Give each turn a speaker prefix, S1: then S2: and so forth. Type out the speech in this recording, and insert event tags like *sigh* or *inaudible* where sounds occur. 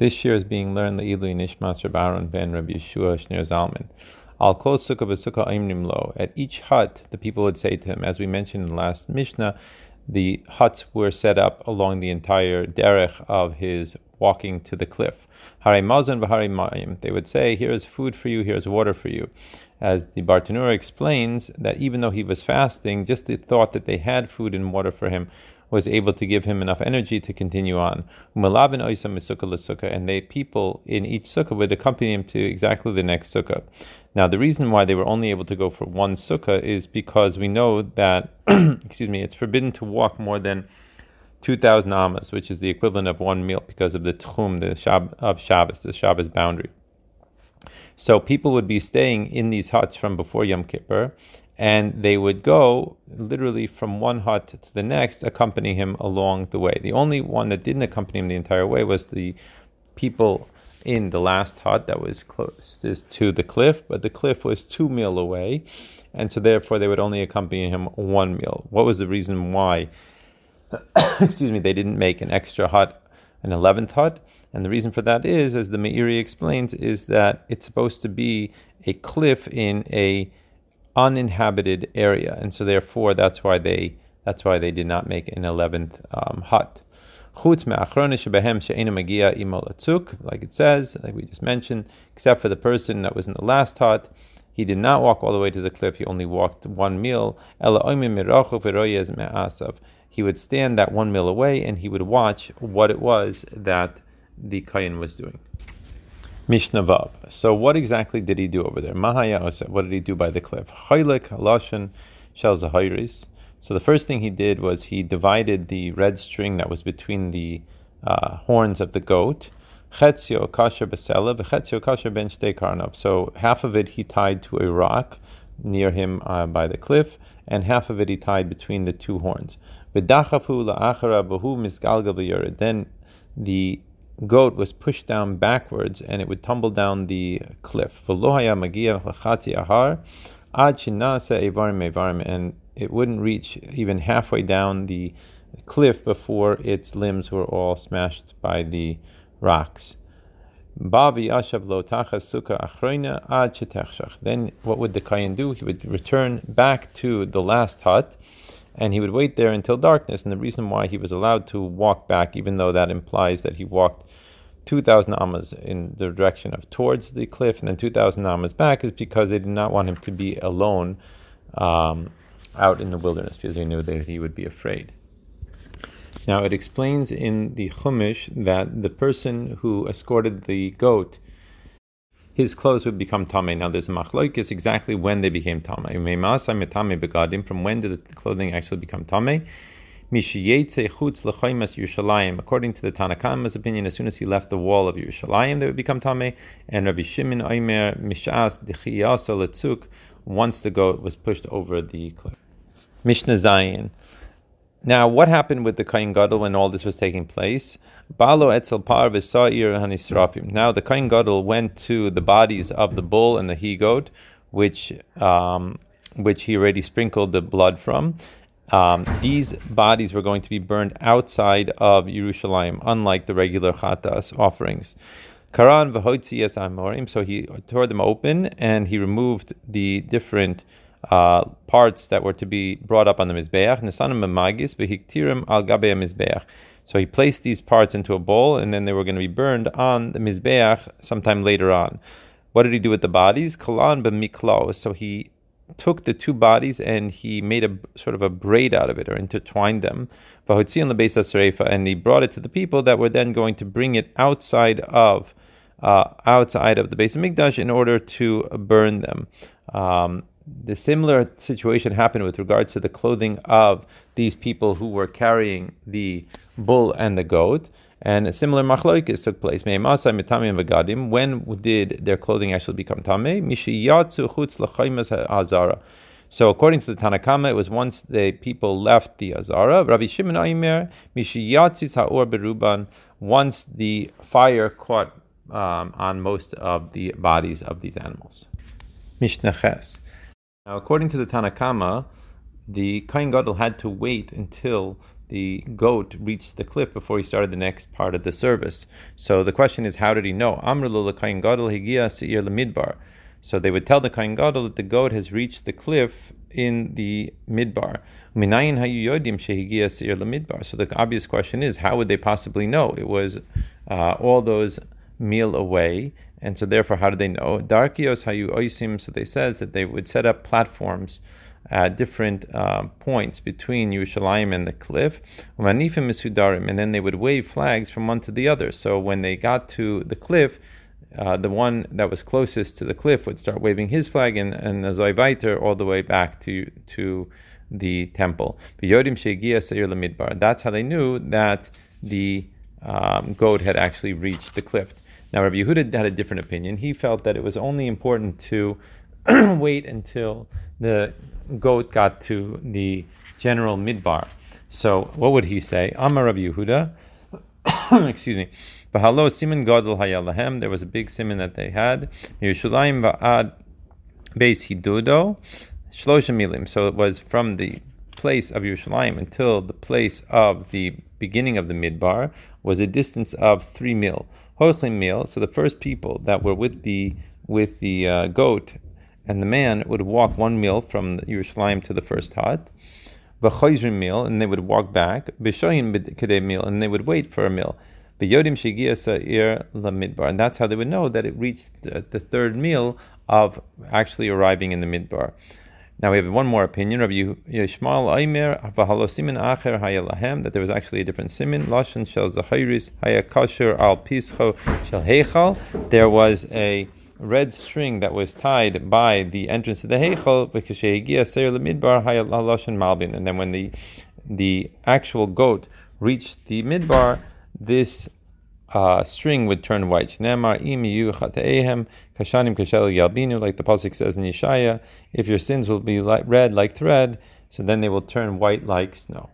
S1: This year is being learned the Ilui Nishmas Reb ben Rabbi Yeshua Shneir Zalman. Al kol sukkah v'sukkah aimrim lo. At each hut, the people would say to him, as we mentioned in the last Mishnah, the huts were set up along the entire derech of his walking to the cliff. Hare mazon v'hare mayim. They would say, "Here is food for you. Here is water for you." As the Bartanura explains, that even though he was fasting, just the thought that they had food and water for him was able to give him enough energy to continue on. And the people in each sukkah would accompany him to exactly the next sukkah. Now, the reason why they were only able to go for one sukkah is because we know that, *clears throat* excuse me, it's forbidden to walk more than 2,000 amas, which is the equivalent of one meal because of the tchum, the shab, of Shabbos, the Shabbos boundary. So people would be staying in these huts from before Yom Kippur, and they would go literally from one hut to the next, accompany him along the way. The only one that didn't accompany him the entire way was the people in the last hut that was closest to the cliff, but the cliff was two mil away, and so therefore they would only accompany him one meal. What was the reason why? *coughs* excuse me, they didn't make an extra hut, an eleventh hut, and the reason for that is, as the Meiri explains, is that it's supposed to be a cliff in a uninhabited area, and so therefore that's why they that's why they did not make an eleventh um, hut. Like it says, like we just mentioned, except for the person that was in the last hut, he did not walk all the way to the cliff, he only walked one meal. He would stand that one meal away and he would watch what it was that the Kayan was doing. Mishnah Vav. So what exactly did he do over there? Mahaya What did he do by the cliff? Chaylik Halashan Shel Zahiris. So the first thing he did was he divided the red string that was between the uh, horns of the goat. Chetzio kasher besela, v'chetzio kasher ben karnov. So half of it he tied to a rock near him uh, by the cliff, and half of it he tied between the two horns. Then the goat was pushed down backwards and it would tumble down the cliff. And it wouldn't reach even halfway down the cliff before its limbs were all smashed by the rocks. Then what would the Kayan do? He would return back to the last hut and he would wait there until darkness. And the reason why he was allowed to walk back, even though that implies that he walked 2,000 amas in the direction of towards the cliff and then 2,000 amas back, is because they did not want him to be alone um, out in the wilderness because they knew that he would be afraid. Now it explains in the Chumash that the person who escorted the goat his clothes would become tame. Now there's a machloikis exactly when they became tame. From when did the clothing actually become tame? According to the Tanakhama's opinion, as soon as he left the wall of Yerushalayim, they would become tame. And Rabbi Shimon Oimer Mishas Dichiyasa Letzuk, once the goat was pushed over the cliff. Mishnah Zayin. Now, what happened with the Kain Gadol when all this was taking place? Balo etzel par. Now, the Kain Gadol went to the bodies of the bull and the he goat, which um, which he already sprinkled the blood from. Um, these bodies were going to be burned outside of Yerushalayim, unlike the regular chatas offerings. Karan v'hoitzi amorim. So he tore them open and he removed the different uh, parts that were to be brought up on the mizbeach. Nesanim magis v'hiktirim al mizbeach. So he placed these parts into a bowl, and then they were going to be burned on the mizbeach sometime later on. What did he do with the bodies? Kalan b'miklo. So he took the two bodies and he made a sort of a braid out of it or intertwined them. And he brought it to the people that were then going to bring it outside of uh, outside of the base of Mikdash in order to burn them. Um, the similar situation happened with regards to the clothing of these people who were carrying the bull and the goat. And a similar machloikis took place. When did their clothing actually become tame? So according to the Tanakama, it was once the people left the Azara. Rabbi Shimon Aimer, Mishiyatzis Ha'or Beruban, once the fire caught um, on most of the bodies of these animals. Mishnah Ches. Now, according to the Tanakama, the Kain Gadol had to wait until the goat reached the cliff before he started the next part of the service. So the question is, how did he know? So they would tell the Kain Gadol that the goat has reached the cliff in the midbar. So the obvious question is, how would they possibly know? It was uh, all those meal away, and so therefore, how do they know? Darkios hayu oisim. So they says that they would set up platforms at different uh, points between Yerushalayim and the cliff, and then they would wave flags from one to the other. So when they got to the cliff, uh, the one that was closest to the cliff would start waving his flag, and, and the Zoivaiter all the way back to to the temple. That's how they knew that the um, goat had actually reached the cliff. Now, Rabbi Yehuda had a different opinion. He felt that it was only important to *clears throat* wait until the goat got to the general midbar. So, what would he say? Amar Rabbi Yehuda, *coughs* excuse me. Bahalo siman gadol hayalahem. There was a big siman that they had. Yerushalayim va'ad beis hidudo shlosha milim. So it was from the place of Yerushalayim until the place of the beginning of the midbar was a distance of three mil. Hochlim mil. So the first people that were with the with the uh, goat and the man would walk one meal from Yerushalayim to the first hut. B'chayzrim meal, and they would walk back. B'shoyin b'kedei meal, and they would wait for a mil. Yodim Shegia Sa'ir Lamidbar. And that's how they would know that it reached the, the, third meal of actually arriving in the midbar. Now we have one more opinion. Rabbi Yishmael Aimer simin acher hayalahem that there was actually a different simin lashon shel zahiris hayakasher al pischo shel heichal. There was a red string that was tied by the entrance to the heichal v'kashehigia seir lemidbar hayalashon malbin. And then when the the actual goat reached the midbar, this uh, string would turn white. Nemar kashanim kashel yalbinu, like the pasuk says in Yeshaya, if your sins will be red like thread, so then they will turn white like snow.